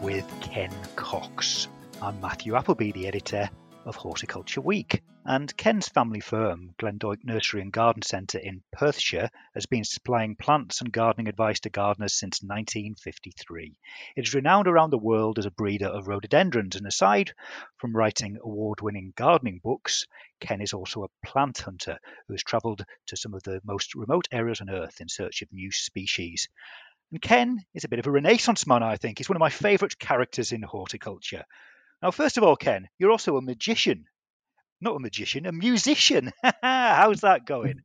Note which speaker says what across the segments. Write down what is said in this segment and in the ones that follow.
Speaker 1: with Ken Cox. I'm Matthew Appleby, the editor of Horticulture Week, and Ken's family firm, Glendoick Nursery and Garden Centre in Perthshire, has been supplying plants and gardening advice to gardeners since 1953. It is renowned around the world as a breeder of rhododendrons, and aside from writing award winning gardening books, Ken is also a plant hunter who has travelled to some of the most remote areas on Earth in search of new species. And Ken is a bit of a renaissance man, I think. He's one of my favourite characters in horticulture. Now, first of all, Ken, you're also a magician. Not a magician, a musician. How's that going?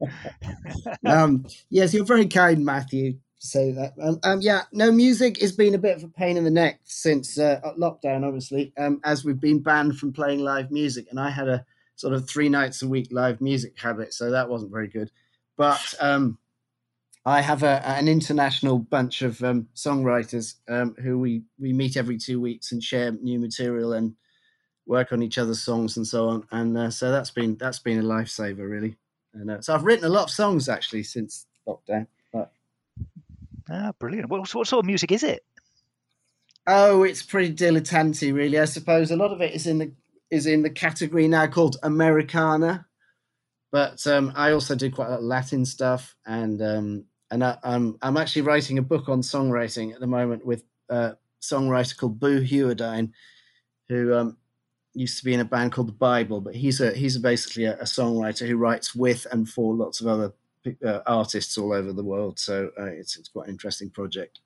Speaker 2: um, yes, you're very kind, Matthew, say that. Um, um, yeah, no, music has been a bit of a pain in the neck since uh, lockdown, obviously, um, as we've been banned from playing live music. And I had a sort of three nights a week live music habit, so that wasn't very good. But um, I have a, an international bunch of um, songwriters um, who we, we meet every two weeks and share new material and work on each other's songs and so on. And uh, so that's been that's been a lifesaver, really. And uh, so I've written a lot of songs actually since lockdown. But
Speaker 1: ah, brilliant! What, what sort of music is it?
Speaker 2: Oh, it's pretty dilettante, really. I suppose a lot of it is in the is in the category now called Americana. But um, I also do quite a lot of Latin stuff, and um, and I, am I'm, I'm actually writing a book on songwriting at the moment with a songwriter called Boo Hewerdine, who um, used to be in a band called the Bible, but he's a he's basically a, a, songwriter who writes with and for lots of other uh, artists all over the world. So uh, it's it's quite an interesting project.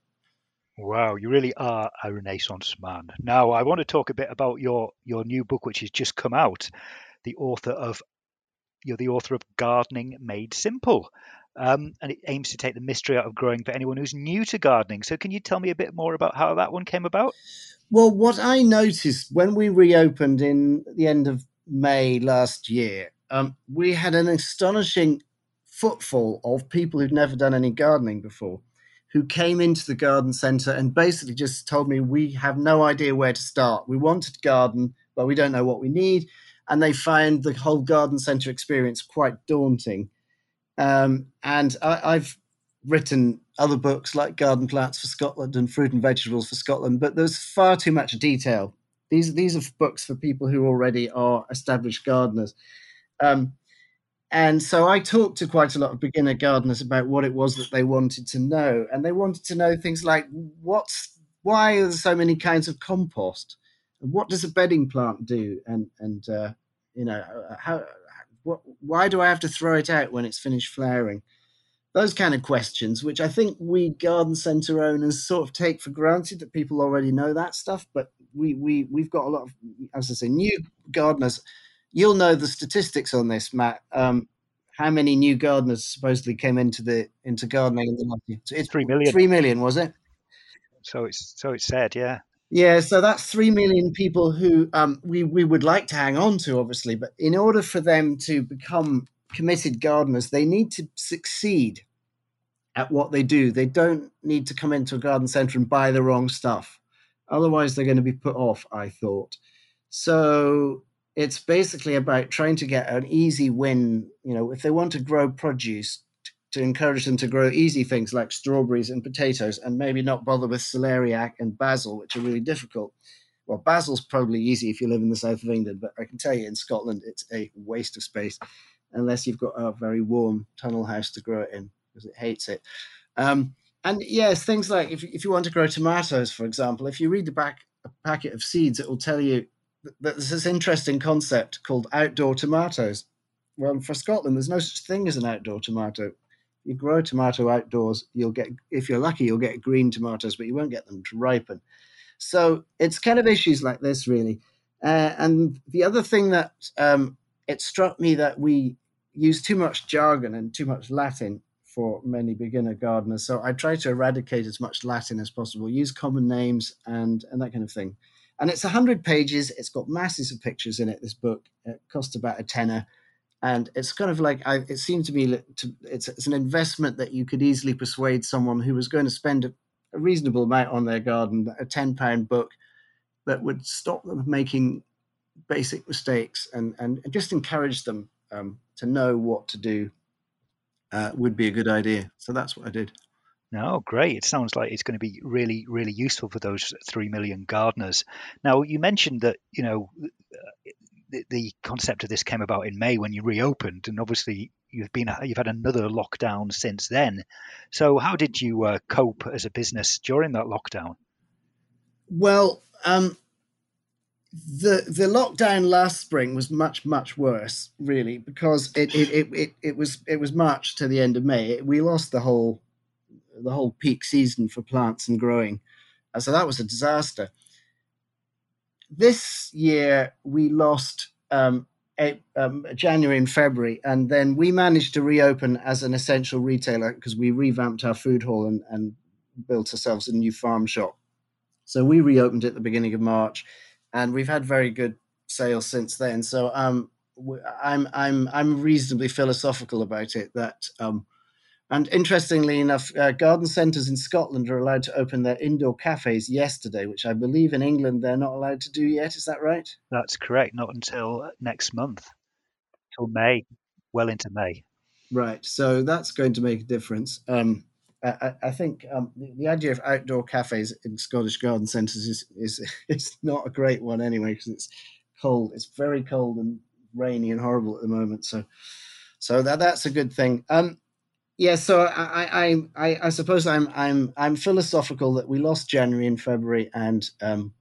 Speaker 1: Wow, you really are a renaissance man. Now I want to talk a bit about your your new book, which has just come out. The author of you're the author of Gardening Made Simple. Um, and it aims to take the mystery out of growing for anyone who's new to gardening. So, can you tell me a bit more about how that one came about?
Speaker 2: Well, what I noticed when we reopened in the end of May last year, um, we had an astonishing footfall of people who'd never done any gardening before who came into the garden centre and basically just told me we have no idea where to start. We want to garden, but we don't know what we need. And they find the whole garden centre experience quite daunting. Um, and I, have written other books like Garden Plants for Scotland and Fruit and Vegetables for Scotland, but there's far too much detail. These these are books for people who already are established gardeners. Um, and so I talked to quite a lot of beginner gardeners about what it was that they wanted to know, and they wanted to know things like what's why are there so many kinds of compost, what does a bedding plant do, and and uh, you know how what why do I have to throw it out when it's finished flowering? Those kind of questions, which I think we garden centre owners sort of take for granted that people already know that stuff, but we we we've got a lot of, as I say, new gardeners. You'll know the statistics on this, Matt. Um, how many new gardeners supposedly came into the into gardening in the last year?
Speaker 1: It's three million.
Speaker 2: Three million, was it?
Speaker 1: So it's so it's said, yeah.
Speaker 2: Yeah, so that's three million people who um, we we would like to hang on to, obviously, but in order for them to become committed gardeners, they need to succeed at what they do. They don't need to come into a garden centre and buy the wrong stuff. Otherwise, they're going to be put off, I thought. So it's basically about trying to get an easy win. You know, if they want to grow produce, to encourage them to grow easy things like strawberries and potatoes and maybe not bother with celeriac and basil, which are really difficult. Well, basil's probably easy if you live in the south of England, but I can tell you in Scotland it's a waste of space unless you've got a very warm tunnel house to grow it in because it hates it. Um, and yes, things like if, if you want to grow tomatoes, for example, if you read the back a packet of seeds, it will tell you that there's this interesting concept called outdoor tomatoes. Well, for Scotland, there's no such thing as an outdoor tomato. You grow a tomato outdoors, you'll get, if you're lucky, you'll get green tomatoes, but you won't get them to ripen. So it's kind of issues like this, really. Uh, and the other thing that um, it struck me that we use too much jargon and too much Latin for many beginner gardeners. So I try to eradicate as much Latin as possible, use common names and and that kind of thing. And it's hundred pages. It's got masses of pictures in it. This book it cost about a tenner, and it's kind of like I, it seemed to me to, it's it's an investment that you could easily persuade someone who was going to spend a, a reasonable amount on their garden, a ten pound book that would stop them making basic mistakes and, and just encourage them um, to know what to do uh, would be a good idea. So that's what I did.
Speaker 1: No, great. It sounds like it's going to be really, really useful for those 3 million gardeners. Now, you mentioned that, you know, the, concept of this came about in May when you reopened, and obviously you've been you've had another lockdown since then. So, how did you uh, cope as a business during that lockdown?
Speaker 2: Well, um, the the lockdown last spring was much much worse really because it it, it, it, it was it was March to the end of May we lost the whole the whole peak season for plants and growing so that was a disaster this year we lost um, a, um, January and February and then we managed to reopen as an essential retailer because we revamped our food hall and, and built ourselves a new farm shop so we reopened at the beginning of March and we've had very good sales since then. So um, I'm I'm I'm reasonably philosophical about it. That um, and interestingly enough, uh, garden centres in Scotland are allowed to open their indoor cafes yesterday, which I believe in England they're not allowed to do yet. Is that right?
Speaker 1: That's correct. Not until next month, till May, well into May.
Speaker 2: Right. So that's going to make a difference. Um, I, I think um, the, the, idea of outdoor cafes in Scottish garden centres is, is is not a great one anyway because it's cold. It's very cold and rainy and horrible at the moment. So so that that's a good thing. Um, yeah. So I, I I I suppose I'm I'm I'm philosophical that we lost January and February and um,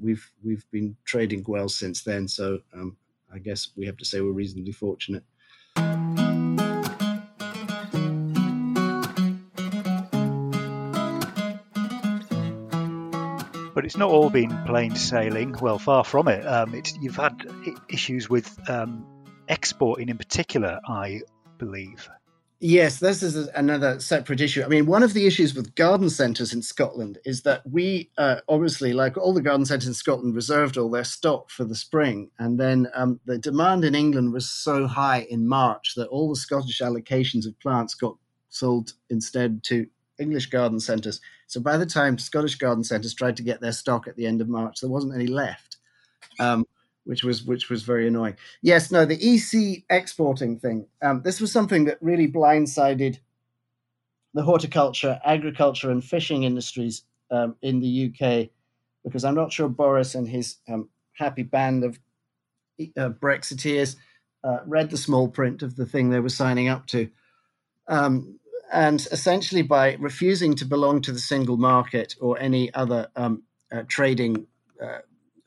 Speaker 2: we've we've been trading well since then. So um, I guess we have to say we're reasonably fortunate.
Speaker 1: but it's not all been plain sailing. Well, far from it. Um, you've had issues with um, exporting, in particular, I believe.
Speaker 2: Yes, this is another separate issue. I mean, one of the issues with garden centres in Scotland is that we uh, obviously, like all the garden centres in Scotland, reserved all their stock for the spring. And then um, the demand in England was so high in March that all the Scottish allocations of plants got sold instead to English garden centres. So by the time Scottish garden centres tried to get their stock at the end of March, there wasn't any left, um, which was which was very annoying. Yes, no, the EC exporting thing. Um, this was something that really blindsided the horticulture, agriculture, and fishing industries um, in the UK, because I'm not sure Boris and his um, happy band of uh, Brexiteers uh, read the small print of the thing they were signing up to. Um, and essentially, by refusing to belong to the single market or any other um, uh, trading uh,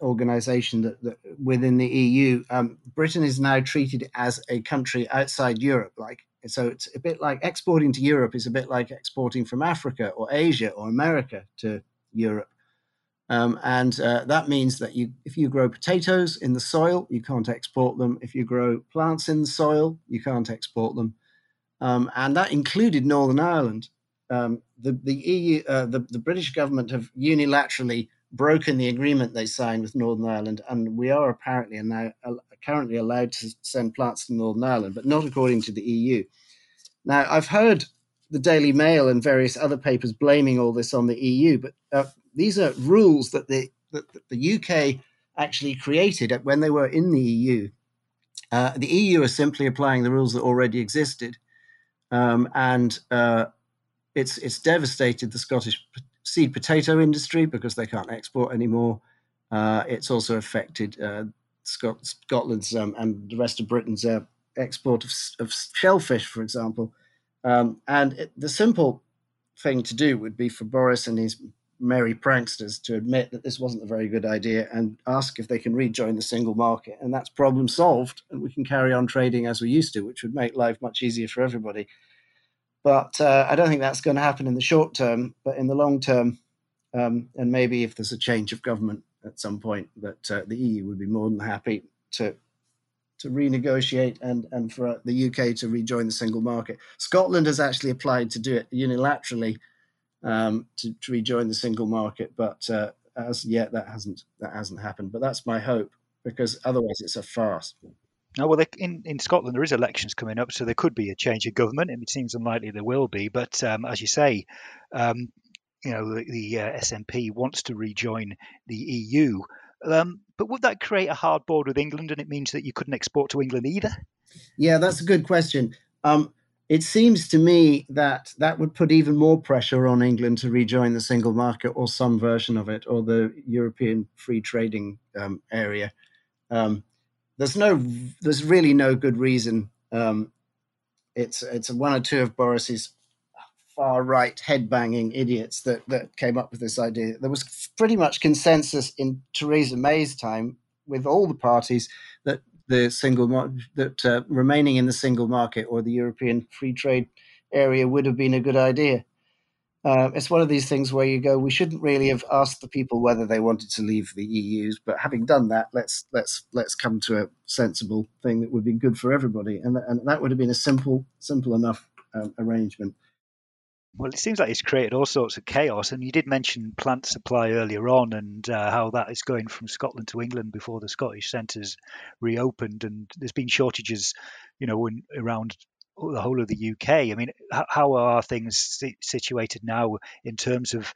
Speaker 2: organization that, that, within the EU, um, Britain is now treated as a country outside Europe. Like so, it's a bit like exporting to Europe is a bit like exporting from Africa or Asia or America to Europe. Um, and uh, that means that you, if you grow potatoes in the soil, you can't export them. If you grow plants in the soil, you can't export them. Um, and that included Northern Ireland. Um, the, the EU, uh, the, the British government have unilaterally broken the agreement they signed with Northern Ireland, and we are apparently and now currently allowed to send plants to Northern Ireland, but not according to the EU. Now, I've heard the Daily Mail and various other papers blaming all this on the EU, but uh, these are rules that the that the UK actually created when they were in the EU. Uh, the EU is simply applying the rules that already existed, um, and uh, it's it's devastated the Scottish seed potato industry because they can't export anymore. Uh, it's also affected uh, Scot- Scotland's um, and the rest of Britain's uh, export of, of, shellfish, for example. Um, and it, the simple thing to do would be for Boris and his merry pranksters to admit that this wasn't a very good idea and ask if they can rejoin the single market. And that's problem solved. And we can carry on trading as we used to, which would make life much easier for everybody. But uh, I don't think that's going to happen in the short term. But in the long term, um, and maybe if there's a change of government at some point, that uh, the EU would be more than happy to to renegotiate and and for the UK to rejoin the single market. Scotland has actually applied to do it unilaterally um, to, to, rejoin the single market, but uh, as yet that hasn't that hasn't happened. But that's my hope because otherwise it's a farce.
Speaker 1: No, well, in, in Scotland there is elections coming up, so there could be a change of government. It seems unlikely there will be, but um, as you say, um, you know the, the uh, SNP wants to rejoin the EU. Um, but would that create a hard border with England, and it means that you couldn't export to England either?
Speaker 2: Yeah, that's a good question. Um, it seems to me that that would put even more pressure on England to rejoin the single market or some version of it, or the European free trading um, area. Um, there's no, there's really no good reason. Um, it's it's one or two of Boris's far right headbanging idiots that that came up with this idea. There was pretty much consensus in Theresa May's time with all the parties that the single mar- that uh, remaining in the single market or the European free trade area would have been a good idea. Uh, it's one of these things where you go, we shouldn't really have asked the people whether they wanted to leave the EU's, but having done that, let's let's let's come to a sensible thing that would be good for everybody, and and that would have been a simple simple enough um, arrangement.
Speaker 1: Well, it seems like it's created all sorts of chaos. And you did mention plant supply earlier on and uh, how that is going from Scotland to England before the Scottish centres reopened. And there's been shortages, you know, in, around the whole of the UK. I mean, how are things situated now in terms of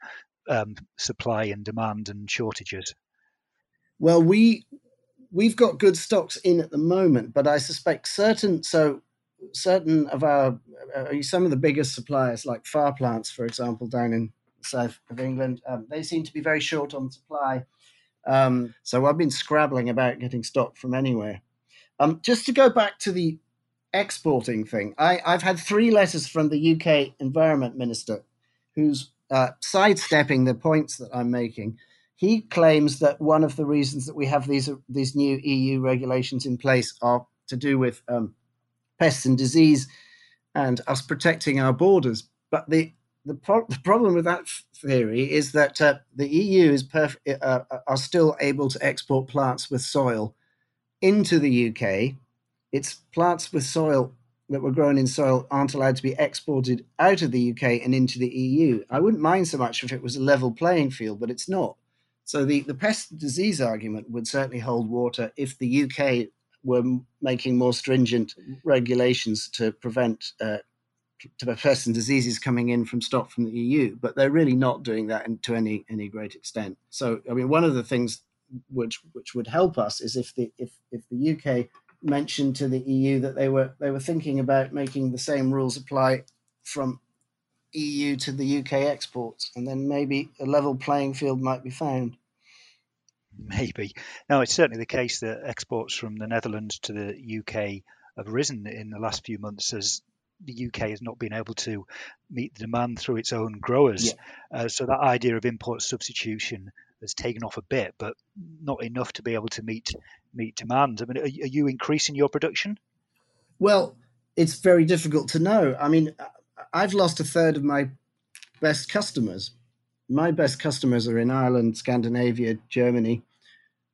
Speaker 1: um, supply and demand and shortages?
Speaker 2: Well, we we've got good stocks in at the moment, but I suspect certain so certain of our uh, some of the biggest suppliers, like Farplants, for example, down in south of England, um, they seem to be very short on supply. Um, so I've been scrabbling about getting stock from anywhere. Um, just to go back to the exporting thing, I, have had three letters from the UK Environment Minister, who's uh, sidestepping the points that I'm making. He claims that one of the reasons that we have these these new EU regulations in place are to do with um, pests and disease and us protecting our borders. But the the, pro- the problem with that theory is that uh, the EU is perf- uh, uh, are still able to export plants with soil into the UK. It's plants with soil that were grown in soil aren't allowed to be exported out of the UK and into the EU. I wouldn't mind so much if it was a level playing field, but it's not. So the, the pest disease argument would certainly hold water if the UK were making more stringent regulations to prevent uh, to pests and diseases coming in from stock from the EU, but they're really not doing that to any any great extent. So, I mean, one of the things which which would help us is if the if if the UK mentioned to the EU that they were they were thinking about making the same rules apply from EU to the UK exports, and then maybe a level playing field might be found.
Speaker 1: Maybe. No, it's certainly the case that exports from the Netherlands to the UK have risen in the last few months as the UK has not been able to meet the demand through its own growers. Yeah. Uh, so that idea of import substitution has taken off a bit, but not enough to be able to meet meet demand. I mean, are, are you increasing your production?
Speaker 2: Well, it's very difficult to know. I mean, I've lost a third of my best customers my best customers are in Ireland, Scandinavia, Germany,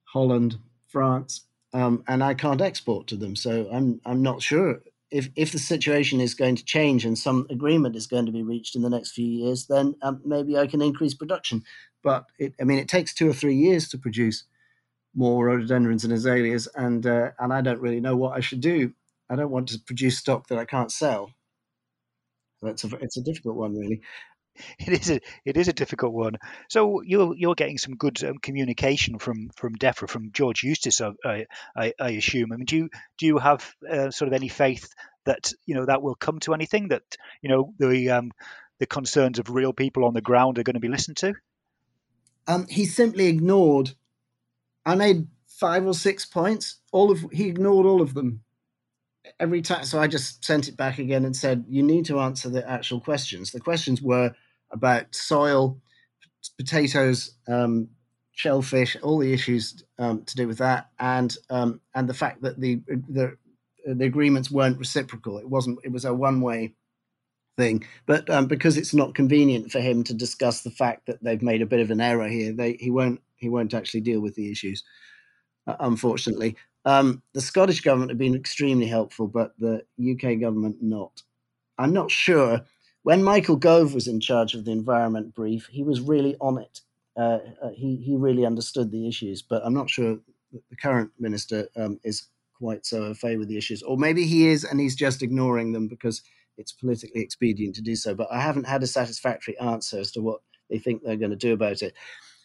Speaker 2: Holland, France, um, and I can't export to them. So I'm I'm not sure if if the situation is going to change and some agreement is going to be reached in the next few years, then um, maybe I can increase production. But it, I mean, it takes two or three years to produce more rhododendrons and azaleas, and uh, and I don't really know what I should do. I don't want to produce stock that I can't sell. That's a it's a difficult one, really.
Speaker 1: it is a it is a difficult one. So you're you're getting some good um, communication from from DEFRA from George Eustice, I, I, I assume. I mean, do you do you have uh, sort of any faith that you know that will come to anything that you know the um, the concerns of real people on the ground are going to be listened to?
Speaker 2: Um, he simply ignored. I made five or six points. All of he ignored all of them every time. So I just sent it back again and said, "You need to answer the actual questions." The questions were about soil, potatoes, um, shellfish, all the issues um, to do with that, and um, and the fact that the the the agreements weren't reciprocal. It wasn't. It was a one way thing. But um, because it's not convenient for him to discuss the fact that they've made a bit of an error here, they he won't he won't actually deal with the issues. Uh, unfortunately, um, the Scottish government have been extremely helpful, but the UK government not. I'm not sure when Michael Gove was in charge of the environment brief, he was really on it. Uh, uh, he he really understood the issues, but I'm not sure the current minister um, is quite so au fait with the issues, or maybe he is and he's just ignoring them because it's politically expedient to do so. But I haven't had a satisfactory answer as to what they think they're going to do about it.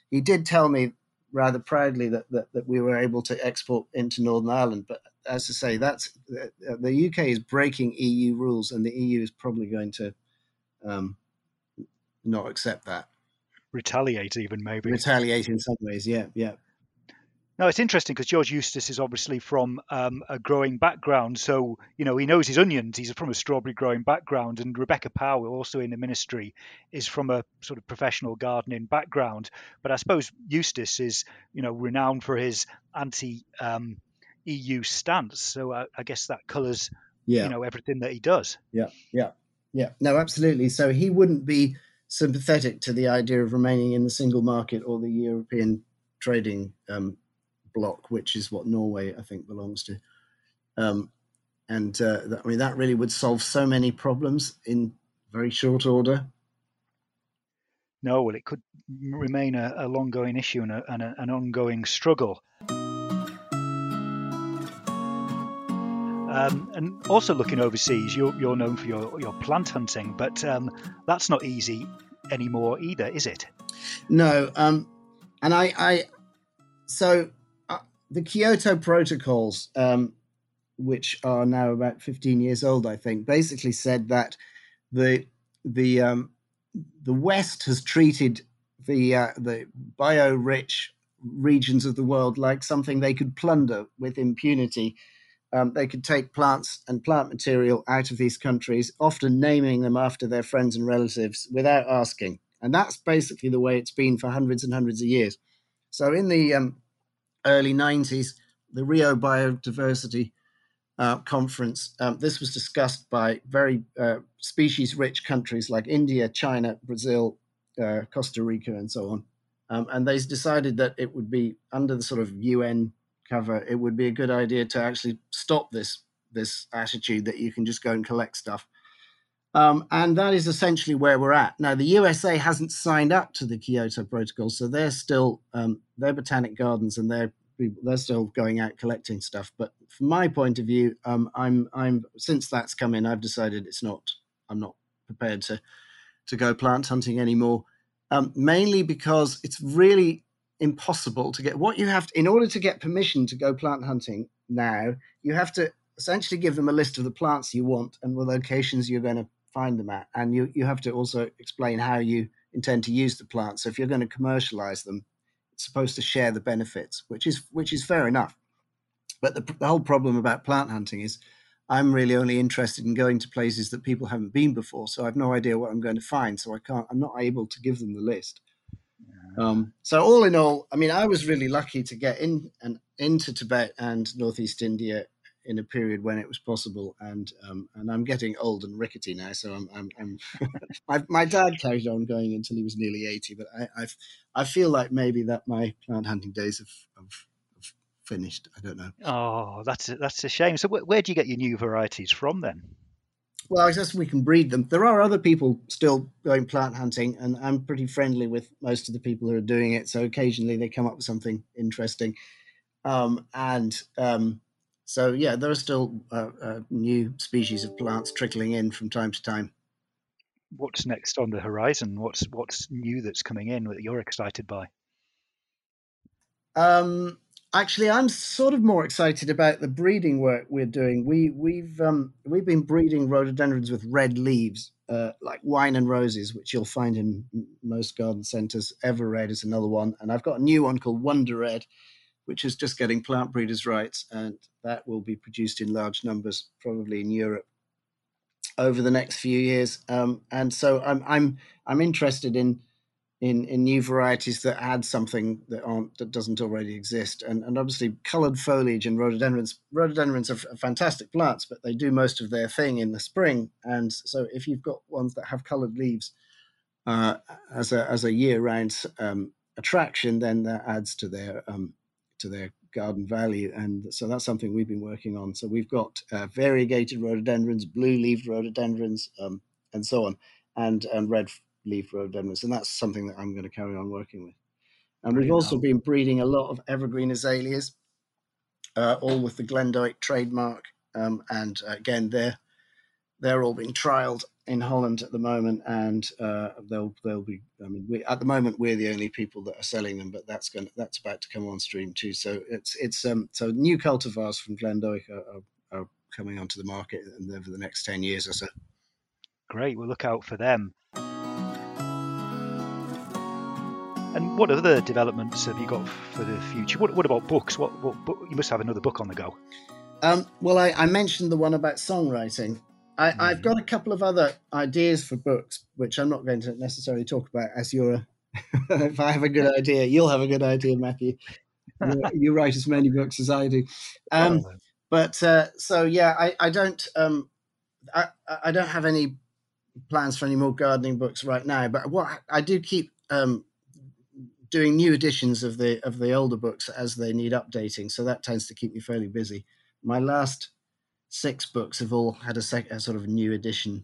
Speaker 2: He did tell me rather proudly that, that, that we were able to export into Northern Ireland, but as I say, that's uh, the UK is breaking EU rules, and the EU is probably going to um, not accept that.
Speaker 1: Retaliate, even maybe.
Speaker 2: Retaliate in some ways, yeah, yeah.
Speaker 1: No, it's interesting because George Eustice is obviously from um, a growing background, so you know he knows his onions. He's from a strawberry growing background, and Rebecca Powell, also in the ministry, is from a sort of professional gardening background. But I suppose Eustice is, you know, renowned for his anti um, EU stance. So I, I guess that colours, yeah. you know, everything that he does.
Speaker 2: Yeah, yeah. Yeah, no, absolutely. So he wouldn't be sympathetic to the idea of remaining in the single market or the European trading um, bloc, which is what Norway, I think, belongs to. Um, and uh, that, I mean, that really would solve so many problems in very short order.
Speaker 1: No, well, it could remain a, a long going issue and, a, and a, an ongoing struggle. Um, and also looking overseas, you're, you're known for your, your plant hunting, but um, that's not easy anymore either, is it?
Speaker 2: No. Um, and I, I so the Kyoto protocols, um, which are now about 15 years old, I think, basically said that the the um, the West has treated the uh, the bio-rich regions of the world like something they could plunder with impunity um, they could take plants and plant material out of these countries, often naming them after their friends and relatives without asking. And that's basically the way it's been for hundreds and hundreds of years. So in the um, early 90s, the Rio Biodiversity uh, Conference, um, this was discussed by very uh, species rich countries like India, China, Brazil, uh, Costa Rica, and so on. Um, and they decided that it would be under the sort of UN cover, it would be a good idea to actually stop this this attitude that you can just go and collect stuff. Um, and that is essentially where we're at now. The USA hasn't signed up to the Kyoto Protocol, so they're still um, they're botanic gardens and they're they're still going out collecting stuff. But from my point of view, um, I'm I'm since that's come in, I've decided it's not I'm not prepared to to go plant hunting anymore. Um, mainly because it's really impossible to get what you have to, in order to get permission to go plant hunting now you have to essentially give them a list of the plants you want and the locations you're going to find them at. And you, you have to also explain how you intend to use the plant. so if you're going to commercialize them it's supposed to share the benefits which is which is fair enough. But the, the whole problem about plant hunting is i'm really only interested in going to places that people haven't been before so i've no idea what i'm going to find so i can't i'm not able to give them the list. Um, so all in all, I mean, I was really lucky to get in and into Tibet and Northeast India in a period when it was possible, and um, and I'm getting old and rickety now, so I'm I'm, I'm my, my dad carried on going until he was nearly eighty, but I I've, i feel like maybe that my plant hunting days have, have, have finished. I don't know.
Speaker 1: Oh, that's a, that's a shame. So where, where do you get your new varieties from then?
Speaker 2: Well, I guess we can breed them. There are other people still going plant hunting, and I'm pretty friendly with most of the people who are doing it. So occasionally they come up with something interesting. Um, and um, so, yeah, there are still uh, uh, new species of plants trickling in from time to time.
Speaker 1: What's next on the horizon? What's what's new that's coming in that you're excited by?
Speaker 2: Um, Actually, I'm sort of more excited about the breeding work we're doing. We we've um, we've been breeding rhododendrons with red leaves, uh, like wine and roses, which you'll find in most garden centres. Ever Red is another one, and I've got a new one called Wonder Red, which is just getting plant breeders' rights, and that will be produced in large numbers, probably in Europe, over the next few years. Um, and so I'm I'm I'm interested in in in new varieties that add something that aren't that doesn't already exist. And and obviously coloured foliage and rhododendrons. Rhododendrons are, f- fantastic plants, but they do most of their thing in the spring. And so if you've got ones that have coloured leaves uh, as a as a year round um, attraction, then that adds to their um, to their garden value. And so that's something we've been working on. So we've got uh, variegated rhododendrons, blue leaved rhododendrons, um, and so on, and and red leaf rhododendrons, and that's something that I'm going to carry on working with. And we've also been breeding a lot of evergreen azaleas, uh, all with the Glendoick trademark. Um, and uh, again, they're they're all being trialed in Holland at the moment, and uh, they'll they'll be. I mean, we, at the moment we're the only people that are selling them, but that's going that's about to come on stream too. So it's it's um so new cultivars from Glendoick are, are, are coming onto the market over the next ten years or so.
Speaker 1: Great, we'll look out for them. And what other developments have you got for the future? What, what about books? What, what book? You must have another book on the go.
Speaker 2: Um, well, I, I, mentioned the one about songwriting. I, have mm-hmm. got a couple of other ideas for books, which I'm not going to necessarily talk about. As you're, a, if I have a good idea, you'll have a good idea, Matthew. you, you write as many books as I do. Um, oh. But uh, so yeah, I, I don't um, I, I don't have any plans for any more gardening books right now. But what I do keep um, doing new editions of the of the older books as they need updating. So that tends to keep me fairly busy. My last six books have all had a, sec, a sort of new edition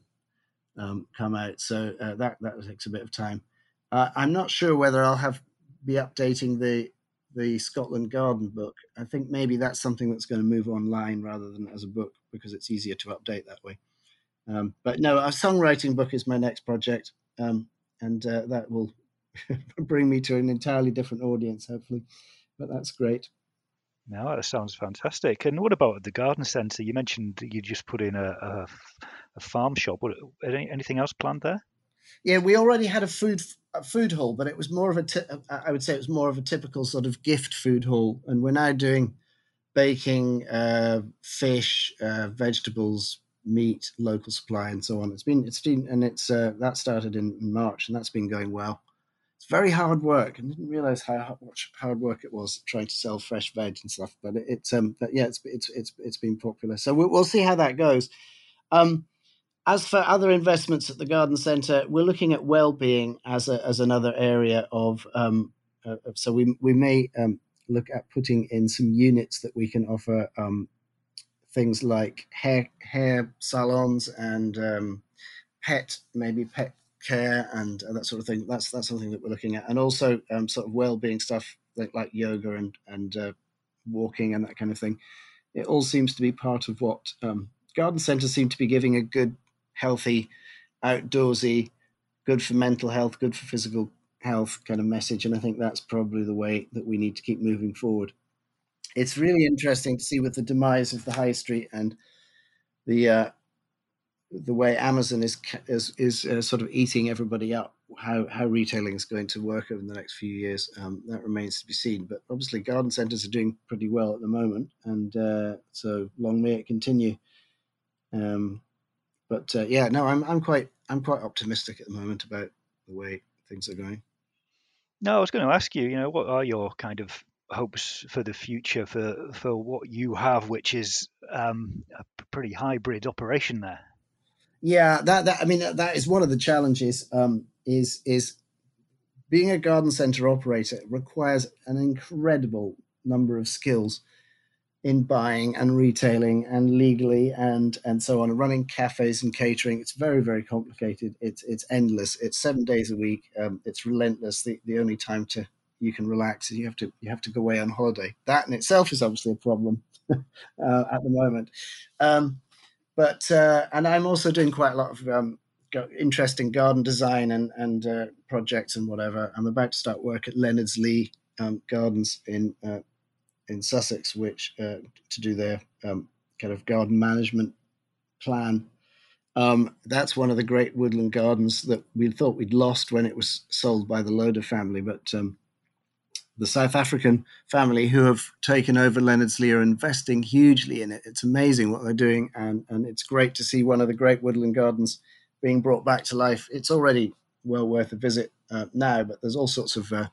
Speaker 2: um, come out, so uh, that that takes a bit of time. Uh, I'm not sure whether I'll have be updating the the Scotland Garden book. I think maybe that's something that's going to move online rather than as a book because it's easier to update that way. Um, but no, a songwriting book is my next project, um, and uh, that will bring me to an entirely different audience, hopefully. But that's great.
Speaker 1: No, that sounds fantastic. And what about the garden centre? You mentioned you just put in a, a, a farm shop. What, any, anything else planned there?
Speaker 2: Yeah, we already had a food a food hall, but it was more of a. I would say it was more of a typical sort of gift food hall, and we're now doing baking, uh, fish, uh, vegetables, meat, local supply, and so on. It's been it's been and it's uh, that started in March, and that's been going well very hard work. and didn't realize how much hard work it was trying to sell fresh veg and stuff. But it, it's um, but yeah, it's it's it's it's been popular. So we'll, we'll see how that goes. Um, as for other investments at the garden centre, we're looking at well-being as a, as another area of. Um, uh, so we we may um, look at putting in some units that we can offer um, things like hair hair salons and um, pet maybe pet care and, that sort of thing. That's that's something that we're looking at, and also um, sort of well-being stuff like, like yoga and and uh, walking and that kind of thing. It all seems to be part of what um, garden centres seem to be giving a good, healthy, outdoorsy, good for mental health, good for physical health kind of message, and I think that's probably the way that we need to keep moving forward. It's really interesting to see with the demise of the high street and the uh, the way Amazon is is, is uh, sort of eating everybody up, how how retailing is going to work over the next few years, um, that remains to be seen. But obviously, garden centres are doing pretty well at the moment, and uh, so long may it continue. Um, but uh, yeah, no, I'm I'm quite I'm quite optimistic at the moment about the way things are going.
Speaker 1: No, I was going to ask you, you know, what are your kind of hopes for the future for for what you have, which is um, a pretty hybrid operation there.
Speaker 2: Yeah, that, that I mean that is one of the challenges. Um, is is being a garden center operator requires an incredible number of skills in buying and retailing and legally and and so on running cafes and catering. It's very very complicated. It's it's endless. It's seven days a week. Um, it's relentless. The, the only time to you can relax is you have to you have to go away on holiday. That in itself is obviously a problem uh, at the moment. Um, but uh, and i'm also doing quite a lot of um, interesting garden design and and uh, projects and whatever i'm about to start work at Leonardslee um, gardens in uh, in Sussex, which uh, to do their um, kind of garden management plan. Um, that's one of the great woodland gardens that we thought we'd lost when it was sold by the Loder family, but um, the South African family who have taken over Leonardslee are investing hugely in it. It's amazing what they're doing, and, and it's great to see one of the great woodland gardens being brought back to life. It's already well worth a visit uh, now, but there's all sorts of uh,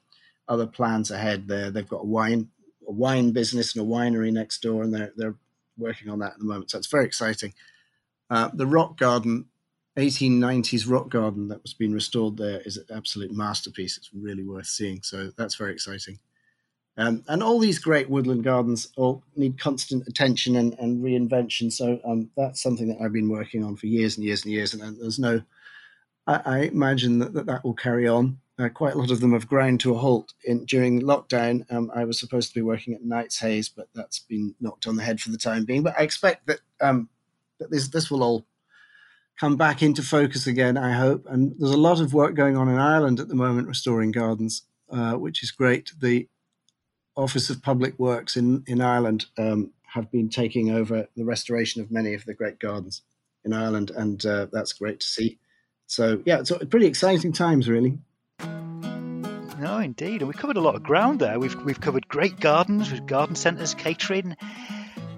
Speaker 2: other plans ahead there. They've got a wine a wine business and a winery next door, and they're they're working on that at the moment. So it's very exciting. Uh, the rock garden, 1890s rock garden that was being restored there is an absolute masterpiece. It's really worth seeing. So that's very exciting. Um, and all these great woodland gardens all need constant attention and, and reinvention. So um, that's something that I've been working on for years and years and years. And, and there's no, I, I imagine that, that that will carry on. Uh, quite a lot of them have ground to a halt in, during lockdown. Um, I was supposed to be working at Knightshayes, but that's been knocked on the head for the time being. But I expect that um, that this this will all come back into focus again. I hope. And there's a lot of work going on in Ireland at the moment, restoring gardens, uh, which is great. The Office of Public Works in in Ireland um, have been taking over the restoration of many of the great gardens in Ireland, and uh, that's great to see. So yeah, it's pretty exciting times, really.
Speaker 1: No, indeed. And we've covered a lot of ground there. We've, we've covered great gardens, with garden centres, catering,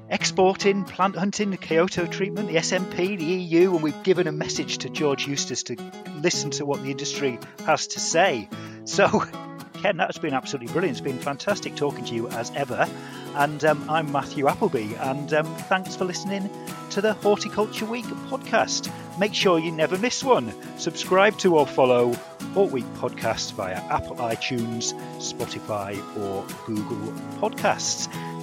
Speaker 1: exporting, plant hunting, the Kyoto treatment, the SNP, the EU, and we've given a message to George Eustice to listen to what the industry has to say. So, Ken, that's been absolutely brilliant. It's been fantastic talking to you as ever. And um, I'm Matthew Appleby, and um, thanks for listening to the Horticulture Week podcast. Make sure you never miss one. Subscribe to or follow Hort Week podcast via Apple iTunes, Spotify, or Google Podcasts.